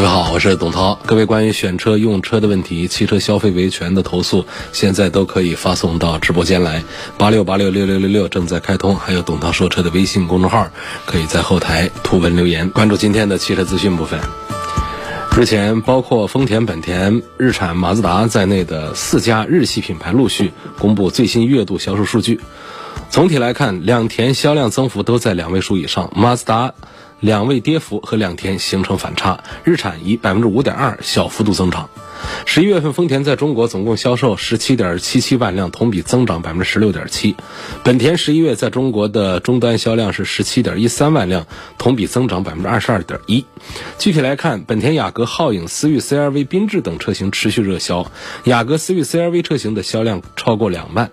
各位好，我是董涛。各位关于选车、用车的问题、汽车消费维权的投诉，现在都可以发送到直播间来。八六八六六六六六正在开通，还有董涛说车的微信公众号，可以在后台图文留言。关注今天的汽车资讯部分。日前，包括丰田、本田、日产、马自达在内的四家日系品牌陆续公布最新月度销售数据。总体来看，两田销量增幅都在两位数以上，马自达。两位跌幅和两天形成反差，日产以百分之五点二小幅度增长。十一月份，丰田在中国总共销售十七点七七万辆，同比增长百分之十六点七。本田十一月在中国的终端销量是十七点一三万辆，同比增长百分之二十二点一。具体来看，本田雅阁、皓影、思域、CRV、缤智等车型持续热销，雅阁、思域、CRV 车型的销量超过两万。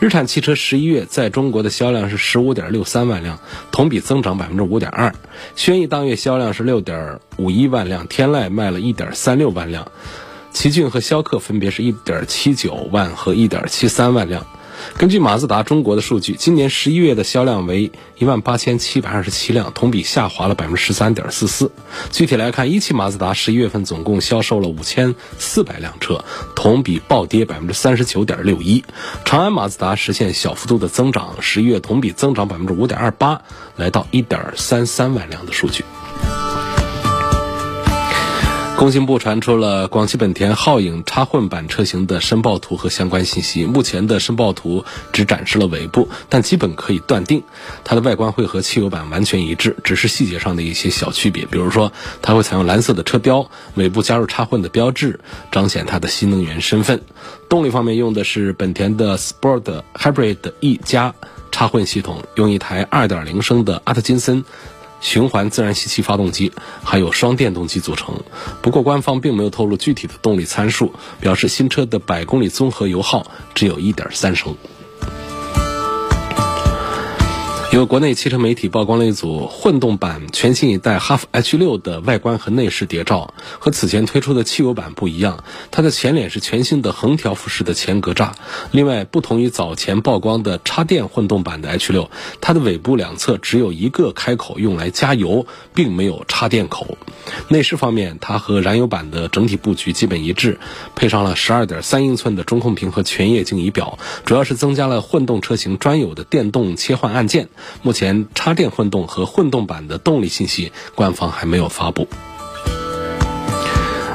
日产汽车十一月在中国的销量是十五点六三万辆，同比增长百分之五点二。轩逸当月销量是六点五一万辆，天籁卖了一点三六万辆。奇骏和逍客分别是一点七九万和一点七三万辆。根据马自达中国的数据，今年十一月的销量为一万八千七百二十七辆，同比下滑了百分之十三点四四。具体来看，一汽马自达十一月份总共销售了五千四百辆车，同比暴跌百分之三十九点六一。长安马自达实现小幅度的增长，十一月同比增长百分之五点二八，来到一点三三万辆的数据。工信部传出了广汽本田皓影插混版车型的申报图和相关信息。目前的申报图只展示了尾部，但基本可以断定，它的外观会和汽油版完全一致，只是细节上的一些小区别。比如说，它会采用蓝色的车标，尾部加入插混的标志，彰显它的新能源身份。动力方面用的是本田的 Sport Hybrid E 加插混系统，用一台2.0升的阿特金森。循环自然吸气发动机还有双电动机组成，不过官方并没有透露具体的动力参数，表示新车的百公里综合油耗只有一点三升。有国内汽车媒体曝光了一组混动版全新一代哈弗 H 六的外观和内饰谍照，和此前推出的汽油版不一样。它的前脸是全新的横条幅式的前格栅，另外不同于早前曝光的插电混动版的 H 六，它的尾部两侧只有一个开口用来加油，并没有插电口。内饰方面，它和燃油版的整体布局基本一致，配上了十二点三英寸的中控屏和全液晶仪表，主要是增加了混动车型专有的电动切换按键。目前插电混动和混动版的动力信息，官方还没有发布。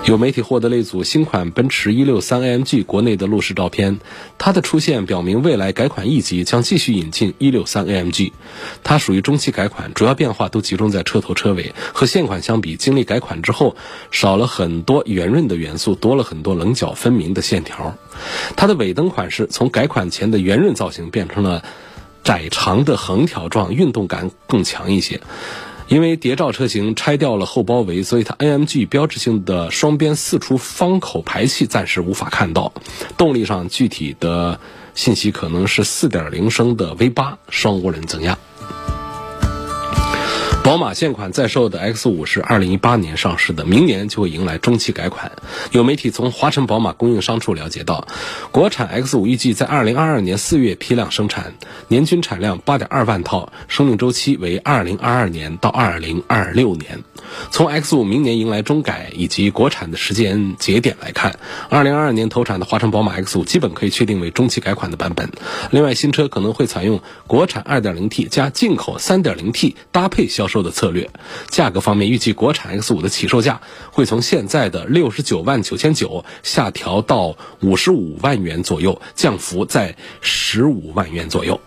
有媒体获得了一组新款奔驰 163AMG 国内的路试照片，它的出现表明未来改款 E 级将继续引进 163AMG。它属于中期改款，主要变化都集中在车头车尾，和现款相比，经历改款之后少了很多圆润的元素，多了很多棱角分明的线条。它的尾灯款式从改款前的圆润造型变成了。窄长的横条状，运动感更强一些。因为谍照车型拆掉了后包围，所以它 AMG 标志性的双边四出方口排气暂时无法看到。动力上具体的信息可能是4.0升的 V8 双涡轮增压。宝马现款在售的 X 五是二零一八年上市的，明年就会迎来中期改款。有媒体从华晨宝马供应商处了解到，国产 X 五预计在二零二二年四月批量生产，年均产量八点二万套，生命周期为二零二二年到二零二六年。从 X 五明年迎来中改以及国产的时间节点来看，二零二二年投产的华晨宝马 X 五基本可以确定为中期改款的版本。另外，新车可能会采用国产二点零 T 加进口三点零 T 搭配销。售售的策略，价格方面预计国产 X 五的起售价会从现在的六十九万九千九下调到五十五万元左右，降幅在十五万元左右。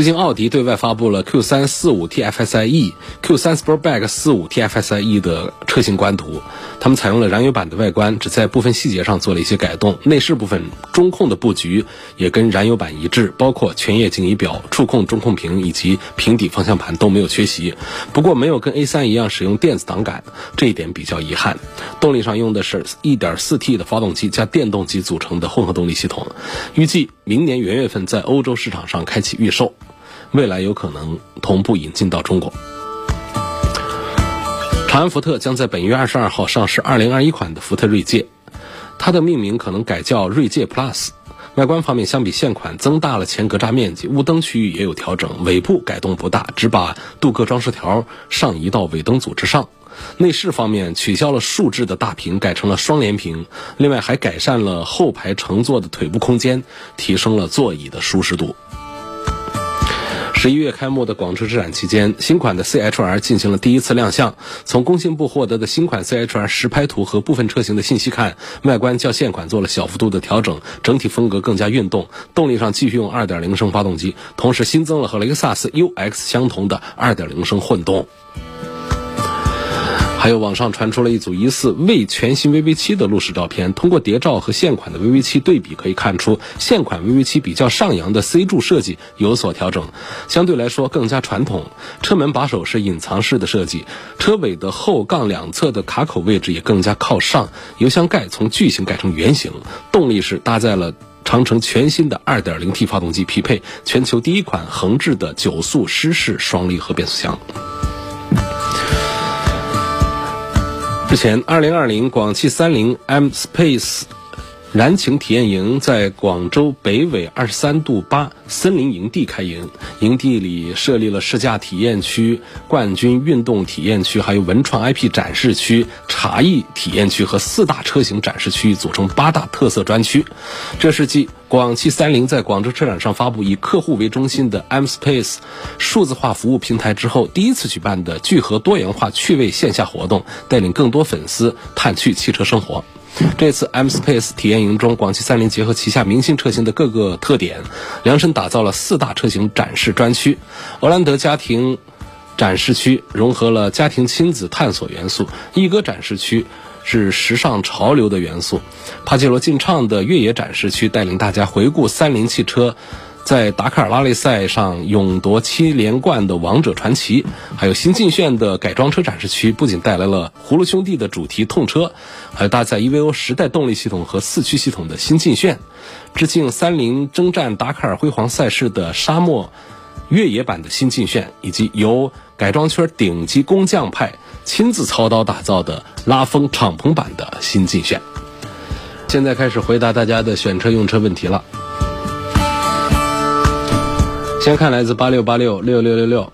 最近奥迪对外发布了 Q3 45 TFSIe、Q3 Sportback 45 TFSIe 的车型官图，他们采用了燃油版的外观，只在部分细节上做了一些改动。内饰部分中控的布局也跟燃油版一致，包括全液晶仪表、触控中控屏以及平底方向盘都没有缺席。不过没有跟 A3 一样使用电子挡杆，这一点比较遗憾。动力上用的是 1.4T 的发动机加电动机组成的混合动力系统，预计明年元月份在欧洲市场上开启预售。未来有可能同步引进到中国。长安福特将在本月二十二号上市二零二一款的福特锐界，它的命名可能改叫锐界 Plus。外观方面，相比现款增大了前格栅面积，雾灯区域也有调整，尾部改动不大，只把镀铬装饰条上移到尾灯组之上。内饰方面，取消了竖置的大屏，改成了双联屏，另外还改善了后排乘坐的腿部空间，提升了座椅的舒适度。十一月开幕的广州车展期间，新款的 CHR 进行了第一次亮相。从工信部获得的新款 CHR 实拍图和部分车型的信息看，外观较现款做了小幅度的调整，整体风格更加运动。动力上继续用2.0升发动机，同时新增了和雷克萨斯 UX 相同的2.0升混动。还有网上传出了一组疑似未全新 VV 七的路试照片，通过谍照和现款的 VV 七对比，可以看出现款 VV 七比较上扬的 C 柱设计有所调整，相对来说更加传统。车门把手是隐藏式的设计，车尾的后杠两侧的卡口位置也更加靠上，油箱盖从矩形改成圆形。动力是搭载了长城全新的 2.0T 发动机，匹配全球第一款横置的九速湿式双离合变速箱。之前，二零二零广汽三菱 M Space 燃情体验营在广州北纬二十三度八森林营地开营，营地里设立了试驾体验区、冠军运动体验区，还有文创 IP 展示区、茶艺体验区和四大车型展示区，组成八大特色专区。这是继广汽三菱在广州车展上发布以客户为中心的 M Space 数字化服务平台之后，第一次举办的聚合多元化趣味线下活动，带领更多粉丝探趣汽车生活。这次 M Space 体验营中，广汽三菱结合旗下明星车型的各个特点，量身打造了四大车型展示专区。欧蓝德家庭展示区融合了家庭亲子探索元素，一哥展示区是时尚潮流的元素，帕杰罗劲畅的越野展示区带领大家回顾三菱汽车。在达喀尔拉力赛上勇夺七连冠的王者传奇，还有新劲炫的改装车展示区，不仅带来了葫芦兄弟的主题痛车，还有搭载 EVO 时代动力系统和四驱系统的新劲炫，致敬三菱征战达喀尔辉煌赛事的沙漠越野版的新劲炫，以及由改装圈顶级工匠派亲自操刀打造的拉风敞篷版的新劲炫。现在开始回答大家的选车用车问题了。先看来自八六八六六六六六，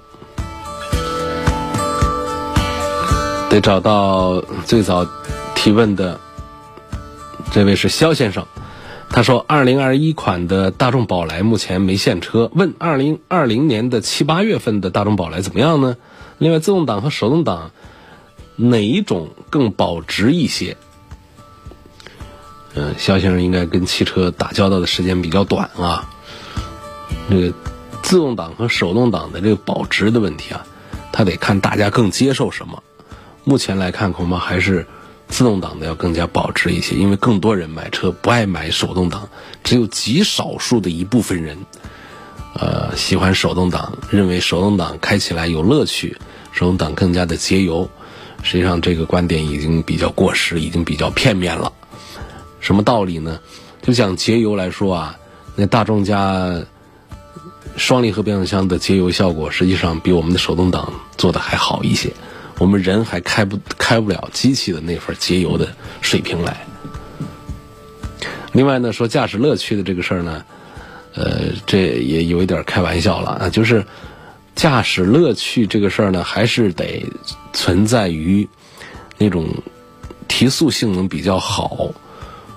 得找到最早提问的这位是肖先生，他说二零二一款的大众宝来目前没现车，问二零二零年的七八月份的大众宝来怎么样呢？另外自动挡和手动挡哪一种更保值一些？嗯，肖先生应该跟汽车打交道的时间比较短啊，这个。自动挡和手动挡的这个保值的问题啊，它得看大家更接受什么。目前来看，恐怕还是自动挡的要更加保值一些，因为更多人买车不爱买手动挡，只有极少数的一部分人，呃，喜欢手动挡，认为手动挡开起来有乐趣，手动挡更加的节油。实际上，这个观点已经比较过时，已经比较片面了。什么道理呢？就讲节油来说啊，那大众家。双离合变速箱的节油效果实际上比我们的手动挡做的还好一些，我们人还开不开不了机器的那份节油的水平来。另外呢，说驾驶乐趣的这个事儿呢，呃，这也有一点开玩笑了啊，就是驾驶乐趣这个事儿呢，还是得存在于那种提速性能比较好，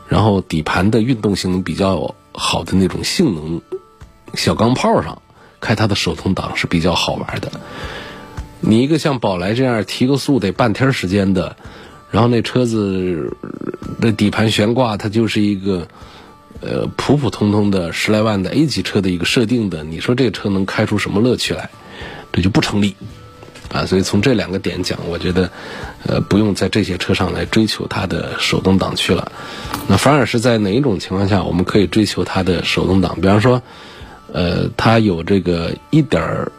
然后底盘的运动性能比较好的那种性能。小钢炮上开它的手动挡是比较好玩的。你一个像宝来这样提个速得半天时间的，然后那车子的底盘悬挂，它就是一个呃普普通通的十来万的 A 级车的一个设定的，你说这车能开出什么乐趣来？这就不成立啊！所以从这两个点讲，我觉得呃不用在这些车上来追求它的手动挡去了。那反而是在哪一种情况下我们可以追求它的手动挡？比方说，呃，它有这个一点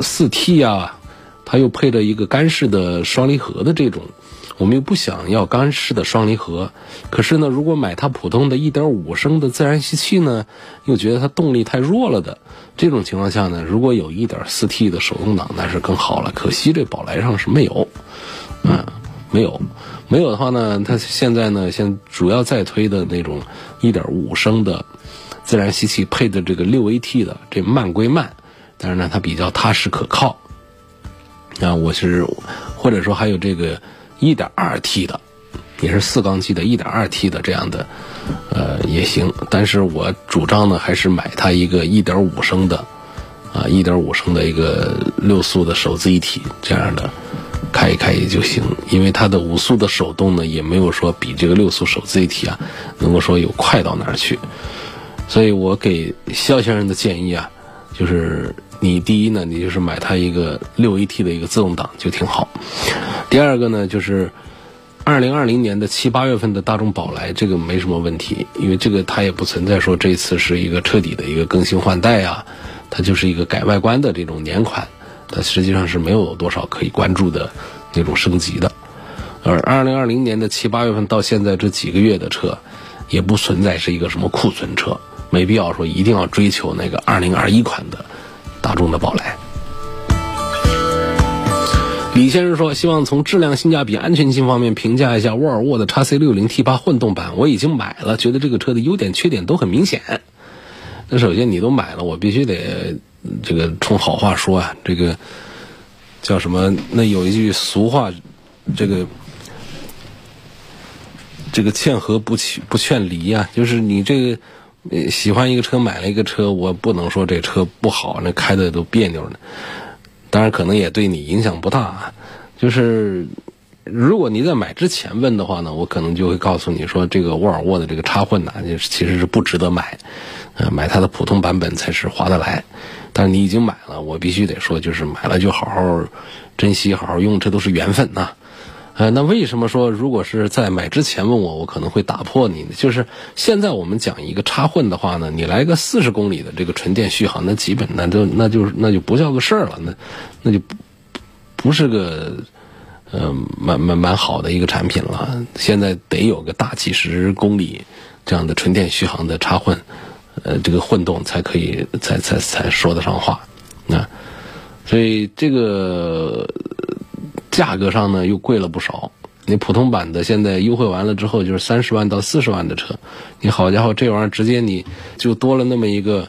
四 T 啊，它又配了一个干式的双离合的这种。我们又不想要干式的双离合，可是呢，如果买它普通的1.5升的自然吸气呢，又觉得它动力太弱了的这种情况下呢，如果有一点四 T 的手动挡那是更好了。可惜这宝来上是没有，嗯，没有，没有的话呢，它现在呢，现主要在推的那种1.5升的自然吸气配的这个 6AT 的，这慢归慢，但是呢，它比较踏实可靠。啊，我是或者说还有这个。一点二 T 的，也是四缸机的，一点二 T 的这样的，呃也行。但是我主张呢，还是买它一个一点五升的，啊，一点五升的一个六速的手自一体这样的，开一开也就行。因为它的五速的手动呢，也没有说比这个六速手自一体啊，能够说有快到哪儿去。所以我给肖先生的建议啊，就是你第一呢，你就是买它一个六 AT 的一个自动挡就挺好。第二个呢，就是二零二零年的七八月份的大众宝来，这个没什么问题，因为这个它也不存在说这次是一个彻底的一个更新换代啊，它就是一个改外观的这种年款，它实际上是没有多少可以关注的那种升级的。而二零二零年的七八月份到现在这几个月的车，也不存在是一个什么库存车，没必要说一定要追求那个二零二一款的大众的宝来。李先生说：“希望从质量、性价比、安全性方面评价一下沃尔沃的 x C 六零 T 八混动版。我已经买了，觉得这个车的优点、缺点都很明显。那首先你都买了，我必须得这个冲好话说啊。这个叫什么？那有一句俗话，这个这个劝和不劝不劝离啊。就是你这个喜欢一个车，买了一个车，我不能说这车不好，那开的都别扭呢。”当然，可能也对你影响不大。啊就是如果你在买之前问的话呢，我可能就会告诉你说，这个沃尔沃的这个插混呢，其实是不值得买，呃，买它的普通版本才是划得来。但是你已经买了，我必须得说，就是买了就好好珍惜，好好用，这都是缘分呐。呃，那为什么说如果是在买之前问我，我可能会打破你呢？就是现在我们讲一个插混的话呢，你来个四十公里的这个纯电续航，那基本那就那就那就不叫个事儿了，那那就不不是个呃蛮蛮蛮好的一个产品了。现在得有个大几十公里这样的纯电续航的插混，呃，这个混动才可以才才才说得上话。那所以这个。价格上呢又贵了不少，你普通版的现在优惠完了之后就是三十万到四十万的车，你好家伙这玩意儿直接你就多了那么一个，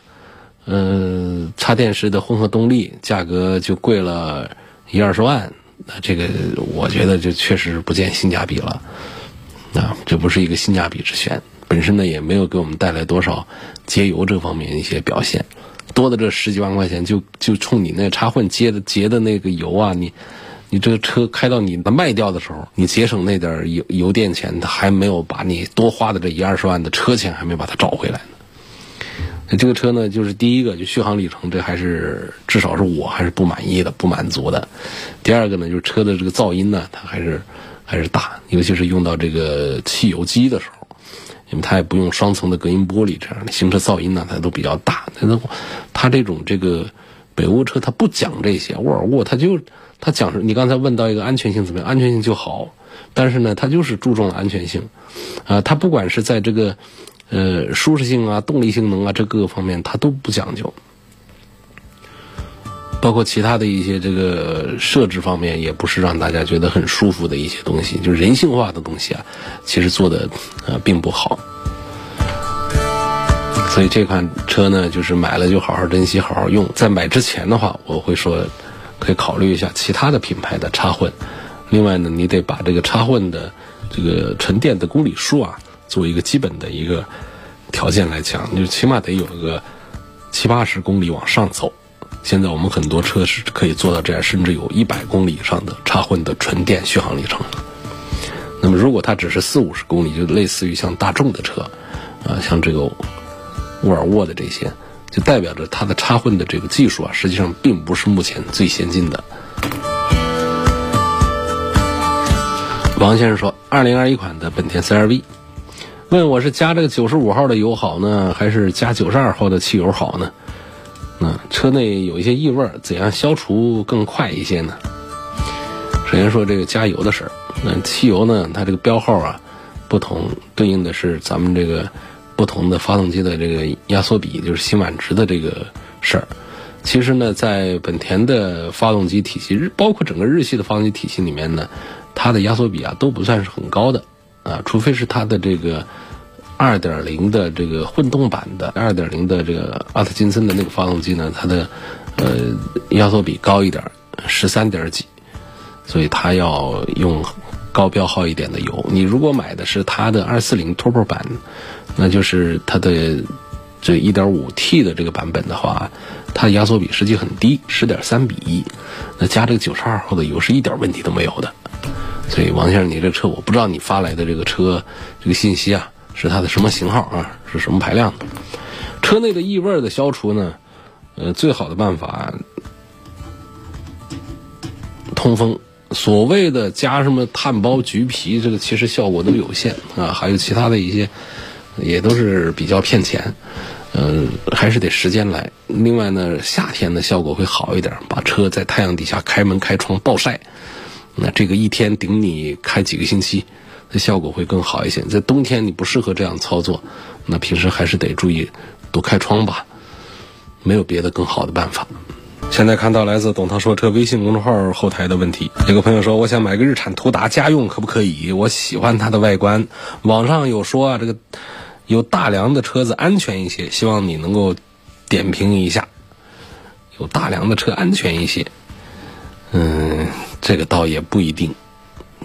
嗯，插电式的混合动力，价格就贵了一二十万，那这个我觉得就确实不见性价比了，啊，这不是一个性价比之选，本身呢也没有给我们带来多少节油这方面一些表现，多的这十几万块钱就就冲你那插混接的节的那个油啊你。你这个车开到你卖掉的时候，你节省那点油油电钱，它还没有把你多花的这一二十万的车钱还没把它找回来呢。那这个车呢，就是第一个就续航里程，这还是至少是我还是不满意的、不满足的。第二个呢，就是车的这个噪音呢，它还是还是大，尤其是用到这个汽油机的时候，因为它也不用双层的隔音玻璃，这样的行车噪音呢，它都比较大。它它这种这个北欧车，它不讲这些，沃尔沃它就。它讲，你刚才问到一个安全性怎么样？安全性就好，但是呢，它就是注重安全性，啊，它不管是在这个，呃，舒适性啊、动力性能啊这各个方面，它都不讲究，包括其他的一些这个设置方面，也不是让大家觉得很舒服的一些东西，就是人性化的东西啊，其实做的呃并不好，所以这款车呢，就是买了就好好珍惜，好好用。在买之前的话，我会说。可以考虑一下其他的品牌的插混，另外呢，你得把这个插混的这个纯电的公里数啊，作为一个基本的一个条件来讲，就起码得有个七八十公里往上走。现在我们很多车是可以做到这样，甚至有一百公里以上的插混的纯电续航里程。那么如果它只是四五十公里，就类似于像大众的车，啊，像这个沃尔沃的这些，就代表着它的插混的这个技术啊，实际上并不是目前最先进的。王先生说，二零二一款的本田 CR-V，问我是加这个九十五号的油好呢，还是加九十二号的汽油好呢？那车内有一些异味，怎样消除更快一些呢？首先说这个加油的事儿，那汽油呢，它这个标号啊不同，对应的是咱们这个不同的发动机的这个压缩比，就是辛烷值的这个事儿。其实呢，在本田的发动机体系，包括整个日系的发动机体系里面呢，它的压缩比啊都不算是很高的啊，除非是它的这个二点零的这个混动版的二点零的这个阿特金森的那个发动机呢，它的呃压缩比高一点，十三点几。所以它要用高标号一点的油。你如果买的是它的二四零 Turbo 版，那就是它的这一点五 T 的这个版本的话，它压缩比实际很低，十点三比一。那加这个九十二号的油是一点问题都没有的。所以王先生，你这车我不知道你发来的这个车这个信息啊，是它的什么型号啊，是什么排量的？车内的异味的消除呢，呃，最好的办法通风。所谓的加什么碳包、橘皮，这个其实效果都有限啊。还有其他的一些，也都是比较骗钱。嗯，还是得时间来。另外呢，夏天的效果会好一点，把车在太阳底下开门开窗暴晒，那这个一天顶你开几个星期，那效果会更好一些。在冬天你不适合这样操作，那平时还是得注意多开窗吧，没有别的更好的办法。现在看到来自董涛说车微信公众号后台的问题，有个朋友说：“我想买个日产途达家用，可不可以？我喜欢它的外观。网上有说啊，这个有大梁的车子安全一些，希望你能够点评一下。有大梁的车安全一些，嗯，这个倒也不一定。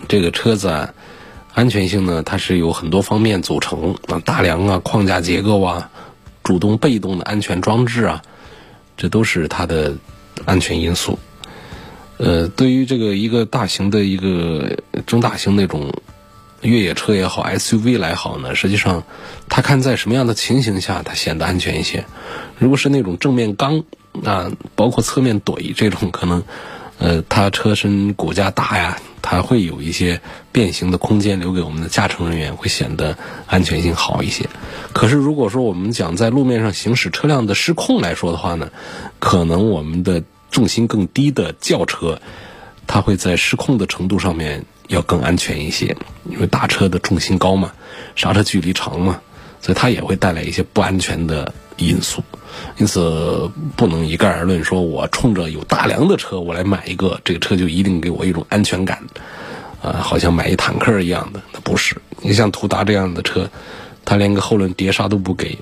这个车子啊，安全性呢，它是有很多方面组成啊，大梁啊，框架结构啊，主动被动的安全装置啊，这都是它的。”安全因素，呃，对于这个一个大型的一个中大型那种越野车也好，SUV 来好呢，实际上它看在什么样的情形下它显得安全一些。如果是那种正面刚啊，包括侧面怼这种，可能呃，它车身骨架大呀，它会有一些变形的空间留给我们的驾乘人员，会显得安全性好一些。可是如果说我们讲在路面上行驶车辆的失控来说的话呢，可能我们的重心更低的轿车，它会在失控的程度上面要更安全一些，因为大车的重心高嘛，刹车距离长嘛，所以它也会带来一些不安全的因素。因此，不能一概而论说，我冲着有大梁的车我来买一个，这个车就一定给我一种安全感，啊，好像买一坦克一样的，那不是。你像途达这样的车，它连个后轮碟刹都不给，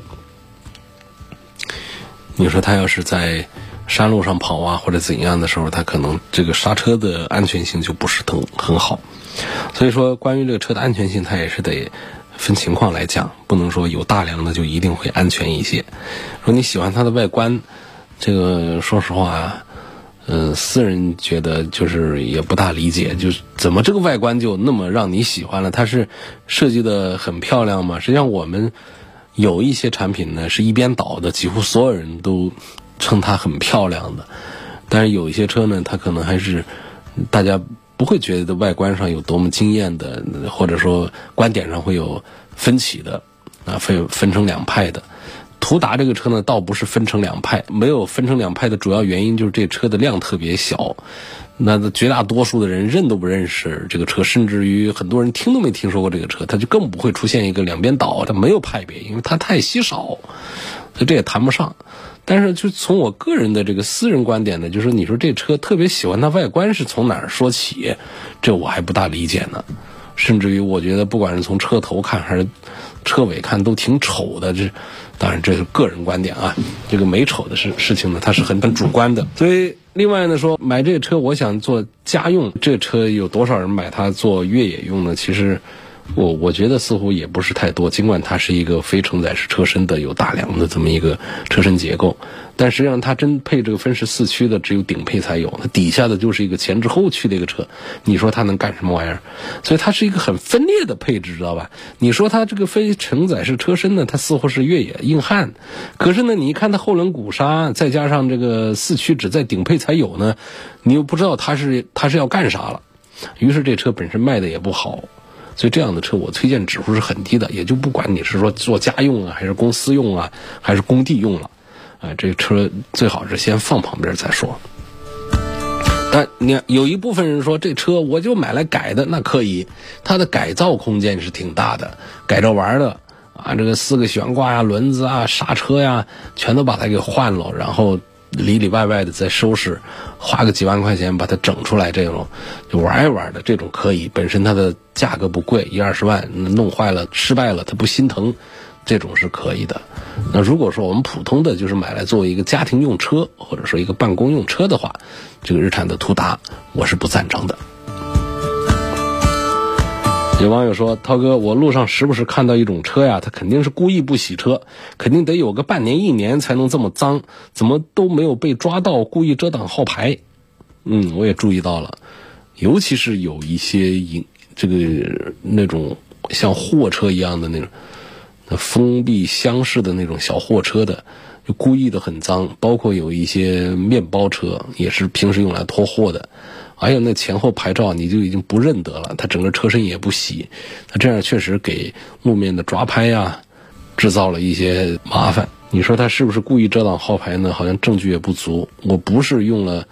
你说它要是在。山路上跑啊，或者怎样的时候，它可能这个刹车的安全性就不是很很好。所以说，关于这个车的安全性，它也是得分情况来讲，不能说有大梁的就一定会安全一些。说你喜欢它的外观，这个说实话，嗯，私人觉得就是也不大理解，就是怎么这个外观就那么让你喜欢了？它是设计的很漂亮吗？实际上，我们有一些产品呢是一边倒的，几乎所有人都。称它很漂亮的，但是有一些车呢，它可能还是大家不会觉得外观上有多么惊艳的，或者说观点上会有分歧的，啊，分分成两派的。途达这个车呢，倒不是分成两派，没有分成两派的主要原因就是这车的量特别小，那绝大多数的人认都不认识这个车，甚至于很多人听都没听说过这个车，它就更不会出现一个两边倒，它没有派别，因为它太稀少，所以这也谈不上。但是，就从我个人的这个私人观点呢，就是你说这车特别喜欢它外观是从哪儿说起？这我还不大理解呢。甚至于，我觉得不管是从车头看还是车尾看，都挺丑的。这当然这是个人观点啊。这个美丑的事事情呢，它是很很主观的。所以，另外呢，说买这个车，我想做家用，这车有多少人买它做越野用呢？其实。我我觉得似乎也不是太多，尽管它是一个非承载式车身的有大梁的这么一个车身结构，但实际上它真配这个分时四驱的只有顶配才有，它底下的就是一个前置后驱的一个车，你说它能干什么玩意儿？所以它是一个很分裂的配置，知道吧？你说它这个非承载式车身呢，它似乎是越野硬汉，可是呢，你一看它后轮鼓刹，再加上这个四驱只在顶配才有呢，你又不知道它是它是要干啥了，于是这车本身卖的也不好。所以这样的车我推荐指数是很低的，也就不管你是说做家用啊，还是公司用啊，还是工地用了，啊，这车最好是先放旁边再说。但你看，有一部分人说这车我就买来改的，那可以，它的改造空间是挺大的，改着玩的啊，这个四个悬挂呀、轮子啊、刹车呀，全都把它给换了，然后。里里外外的在收拾，花个几万块钱把它整出来，这种就玩一玩的这种可以。本身它的价格不贵，一二十万，弄坏了失败了他不心疼，这种是可以的。那如果说我们普通的就是买来作为一个家庭用车，或者说一个办公用车的话，这个日产的途达我是不赞成的。有网友说：“涛哥，我路上时不时看到一种车呀，他肯定是故意不洗车，肯定得有个半年一年才能这么脏，怎么都没有被抓到故意遮挡号牌。”嗯，我也注意到了，尤其是有一些引这个那种像货车一样的那种封闭厢式的那种小货车的，就故意的很脏，包括有一些面包车也是平时用来拖货的。还有那前后牌照你就已经不认得了，它整个车身也不洗，那这样确实给路面的抓拍呀制造了一些麻烦。你说他是不是故意遮挡号牌呢？好像证据也不足。我不是用了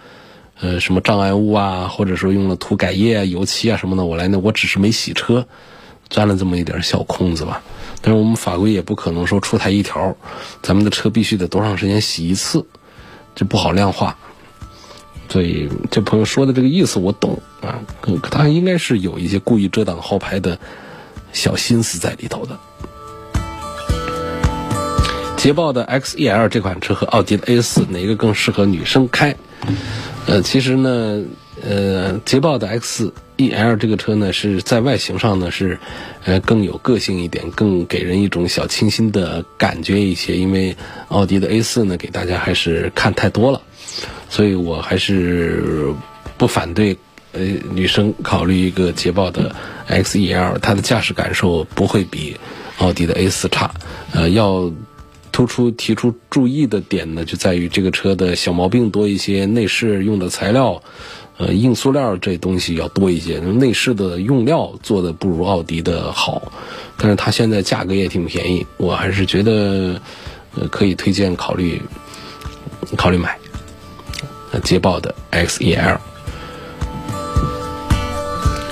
呃什么障碍物啊，或者说用了涂改液啊、油漆啊什么的，我来呢，我只是没洗车，钻了这么一点小空子吧。但是我们法规也不可能说出台一条，咱们的车必须得多长时间洗一次，这不好量化。所以这朋友说的这个意思我懂啊，他应该是有一些故意遮挡号牌的小心思在里头的。捷豹的 XEL 这款车和奥迪的 A4 哪个更适合女生开？呃，其实呢，呃，捷豹的 XEL 这个车呢是在外形上呢是呃更有个性一点，更给人一种小清新的感觉一些，因为奥迪的 A4 呢给大家还是看太多了。所以我还是不反对，呃，女生考虑一个捷豹的 XEL，它的驾驶感受不会比奥迪的 A4 差。呃，要突出提出注意的点呢，就在于这个车的小毛病多一些，内饰用的材料，呃，硬塑料这东西要多一些，内饰的用料做的不如奥迪的好，但是它现在价格也挺便宜，我还是觉得，呃，可以推荐考虑考虑买。捷豹的 XEL，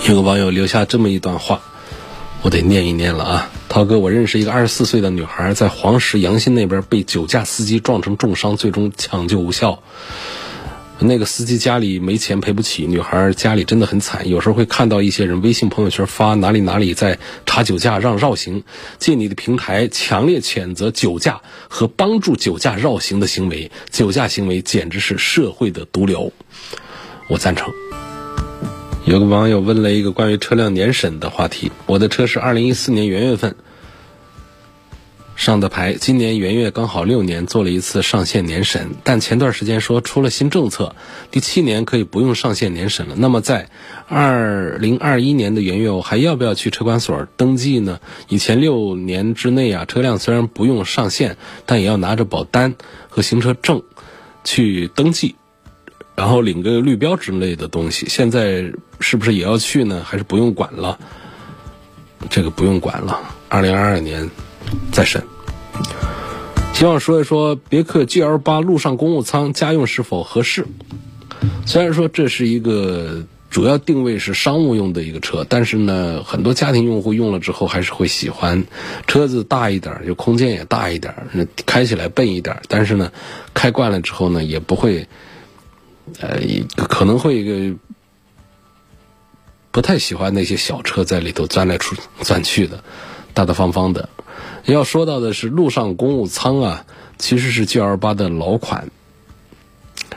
有个网友留下这么一段话，我得念一念了啊！涛哥，我认识一个二十四岁的女孩，在黄石阳新那边被酒驾司机撞成重伤，最终抢救无效。那个司机家里没钱赔不起，女孩家里真的很惨。有时候会看到一些人微信朋友圈发哪里哪里在查酒驾让绕行，借你的平台强烈谴责酒驾和帮助酒驾绕行的行为。酒驾行为简直是社会的毒瘤，我赞成。有个网友问了一个关于车辆年审的话题，我的车是二零一四年元月份。上的牌，今年元月刚好六年，做了一次上线年审，但前段时间说出了新政策，第七年可以不用上线年审了。那么在二零二一年的元月，我还要不要去车管所登记呢？以前六年之内啊，车辆虽然不用上线，但也要拿着保单和行车证去登记，然后领个绿标之类的东西。现在是不是也要去呢？还是不用管了？这个不用管了。二零二二年。再审，希望说一说别克 GL 八陆上公务舱家用是否合适。虽然说这是一个主要定位是商务用的一个车，但是呢，很多家庭用户用了之后还是会喜欢。车子大一点，就空间也大一点，开起来笨一点。但是呢，开惯了之后呢，也不会，呃，可能会一个不太喜欢那些小车在里头钻来出钻去的，大大方方的。要说到的是陆上公务舱啊，其实是 G L 八的老款。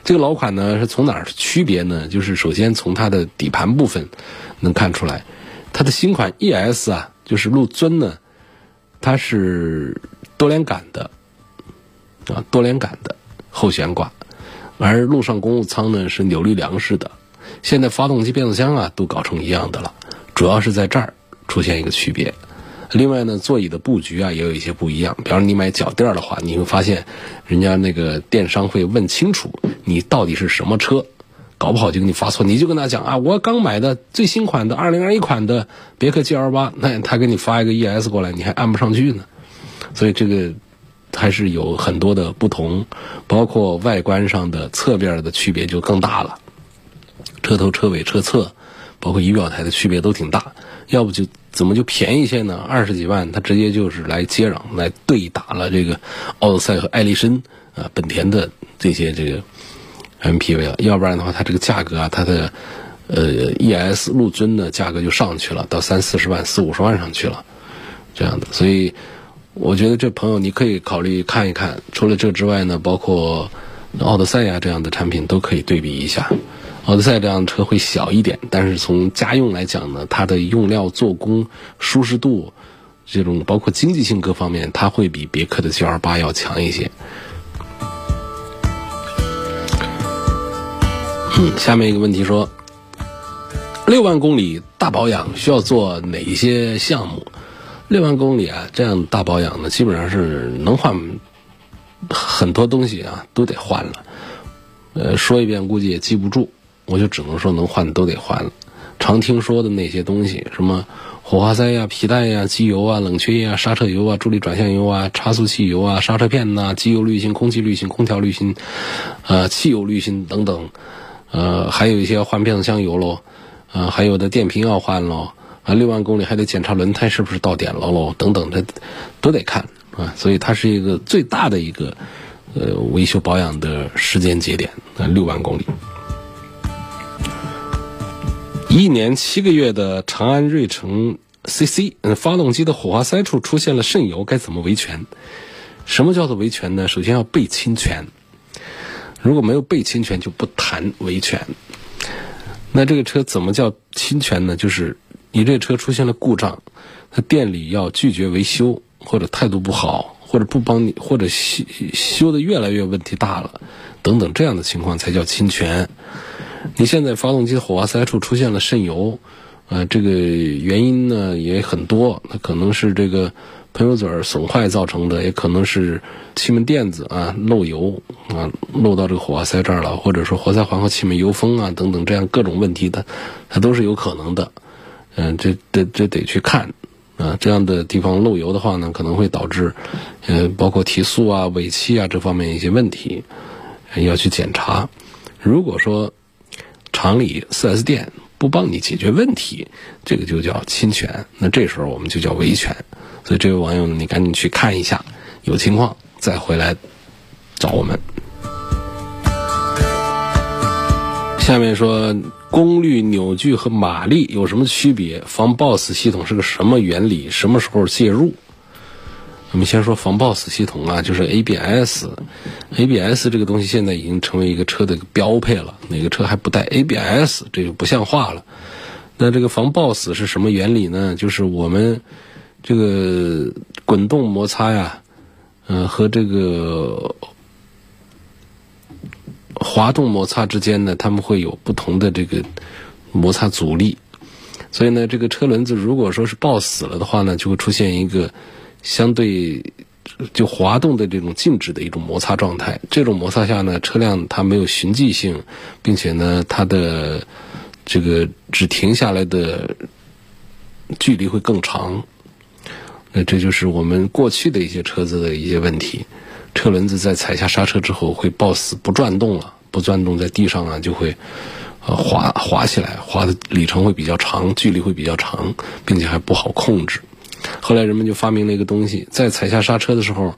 这个老款呢是从哪儿区别呢？就是首先从它的底盘部分能看出来，它的新款 ES 啊，就是陆尊呢，它是多连杆的啊，多连杆的后悬挂，而陆上公务舱呢是扭力梁式的。现在发动机、变速箱啊都搞成一样的了，主要是在这儿出现一个区别。另外呢，座椅的布局啊也有一些不一样。比方说你买脚垫的话，你会发现，人家那个电商会问清楚你到底是什么车，搞不好就给你发错。你就跟他讲啊，我刚买的最新款的二零二一款的别克 GL 八，那他给你发一个 ES 过来，你还按不上去呢。所以这个还是有很多的不同，包括外观上的侧面的区别就更大了。车头、车尾、车侧，包括仪表台的区别都挺大。要不就怎么就便宜些呢？二十几万，它直接就是来接壤、来对打了这个奥德赛和艾力绅啊，本田的这些这个 MPV 了。要不然的话，它这个价格啊，它的呃 ES 陆尊的价格就上去了，到三四十万、四五十万上去了，这样的。所以我觉得这朋友你可以考虑看一看。除了这之外呢，包括奥德赛呀这样的产品都可以对比一下。奥德赛这辆车会小一点，但是从家用来讲呢，它的用料、做工、舒适度，这种包括经济性各方面，它会比别克的 GL 八要强一些。嗯，下面一个问题说，六万公里大保养需要做哪些项目？六万公里啊，这样大保养呢，基本上是能换很多东西啊，都得换了。呃，说一遍估计也记不住。我就只能说能换的都得换了，常听说的那些东西，什么火花塞呀、皮带呀、机油啊、冷却液啊、刹车油啊、助力转向油啊、差速器油啊、刹车片呐、机油滤芯、空气滤芯、空调滤芯，呃，汽油滤芯等等，呃，还有一些要换变速箱油喽，呃，还有的电瓶要换喽，啊，六万公里还得检查轮胎是不是到点了喽，等等，这都得看啊，所以它是一个最大的一个呃维修保养的时间节点啊，六万公里。一年七个月的长安睿城 CC，嗯，发动机的火花塞处出现了渗油，该怎么维权？什么叫做维权呢？首先要被侵权，如果没有被侵权，就不谈维权。那这个车怎么叫侵权呢？就是你这车出现了故障，他店里要拒绝维修，或者态度不好，或者不帮你，或者修修的越来越问题大了，等等这样的情况才叫侵权。你现在发动机的火花塞处出现了渗油，呃，这个原因呢也很多，那可能是这个喷油嘴损坏造成的，也可能是气门垫子啊漏油啊漏到这个火花塞这儿了，或者说活塞环和气门油封啊等等这样各种问题的，它都是有可能的。嗯，这这这得去看啊，这样的地方漏油的话呢，可能会导致呃包括提速啊、尾气啊这方面一些问题，要去检查。如果说厂里 4S 店不帮你解决问题，这个就叫侵权。那这时候我们就叫维权。所以这位网友，你赶紧去看一下，有情况再回来找我们。下面说功率、扭矩和马力有什么区别？防抱死系统是个什么原理？什么时候介入？我们先说防抱死系统啊，就是 ABS，ABS 这个东西现在已经成为一个车的标配了。哪个车还不带 ABS，这就不像话了。那这个防抱死是什么原理呢？就是我们这个滚动摩擦呀，嗯，和这个滑动摩擦之间呢，它们会有不同的这个摩擦阻力。所以呢，这个车轮子如果说是抱死了的话呢，就会出现一个。相对就滑动的这种静止的一种摩擦状态，这种摩擦下呢，车辆它没有循迹性，并且呢，它的这个只停下来的距离会更长。那这就是我们过去的一些车子的一些问题，车轮子在踩下刹车之后会抱死不转动了，不转动在地上啊就会呃滑滑起来，滑的里程会比较长，距离会比较长，并且还不好控制。后来人们就发明了一个东西，在踩下刹车的时候，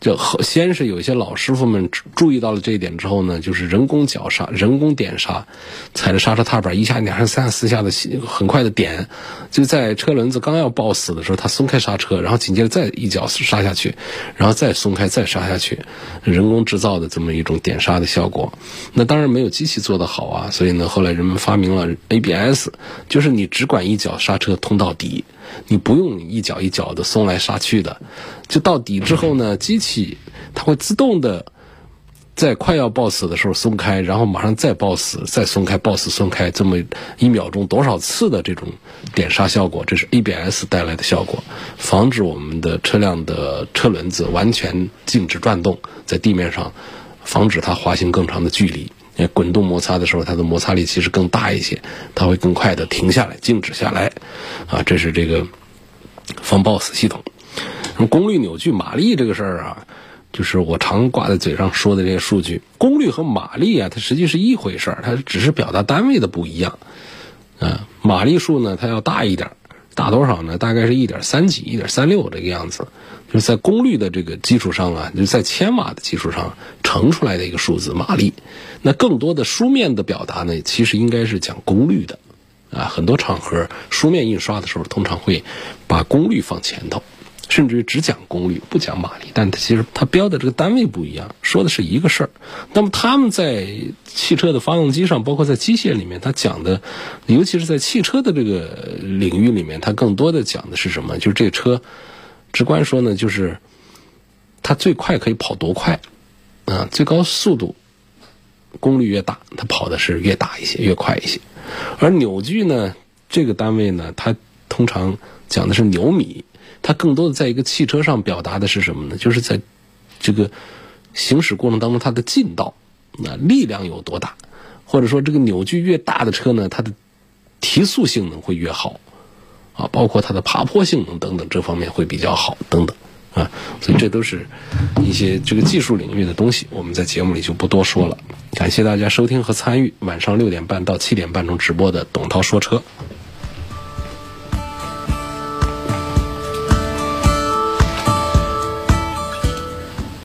就先是有一些老师傅们注意到了这一点之后呢，就是人工脚刹、人工点刹，踩着刹车踏板一下、两下、三下、四下的很快的点，就在车轮子刚要抱死的时候，他松开刹车，然后紧接着再一脚刹下去，然后再松开再刹下去，人工制造的这么一种点刹的效果。那当然没有机器做得好啊，所以呢，后来人们发明了 ABS，就是你只管一脚刹车通到底。你不用一脚一脚的松来刹去的，就到底之后呢，机器它会自动的在快要抱死的时候松开，然后马上再抱死，再松开，抱死松开，这么一秒钟多少次的这种点刹效果，这是 ABS 带来的效果，防止我们的车辆的车轮子完全静止转动在地面上，防止它滑行更长的距离。滚动摩擦的时候，它的摩擦力其实更大一些，它会更快的停下来、静止下来，啊，这是这个防抱死系统。那么功率、扭矩、马力这个事儿啊，就是我常挂在嘴上说的这些数据。功率和马力啊，它实际是一回事儿，它只是表达单位的不一样。啊，马力数呢，它要大一点，大多少呢？大概是一点三几、一点三六这个样子。就是在功率的这个基础上啊，就是在千瓦的基础上乘出来的一个数字马力。那更多的书面的表达呢，其实应该是讲功率的，啊，很多场合书面印刷的时候通常会把功率放前头，甚至于只讲功率不讲马力。但它其实它标的这个单位不一样，说的是一个事儿。那么他们在汽车的发动机上，包括在机械里面，它讲的，尤其是在汽车的这个领域里面，它更多的讲的是什么？就是这车。直观说呢，就是它最快可以跑多快，啊，最高速度功率越大，它跑的是越大一些，越快一些。而扭矩呢，这个单位呢，它通常讲的是牛米，它更多的在一个汽车上表达的是什么呢？就是在这个行驶过程当中，它的劲道，那力量有多大，或者说这个扭矩越大的车呢，它的提速性能会越好。啊，包括它的爬坡性能等等，这方面会比较好等等，啊，所以这都是一些这个技术领域的东西，我们在节目里就不多说了。感谢大家收听和参与晚上六点半到七点半钟直播的董涛说车。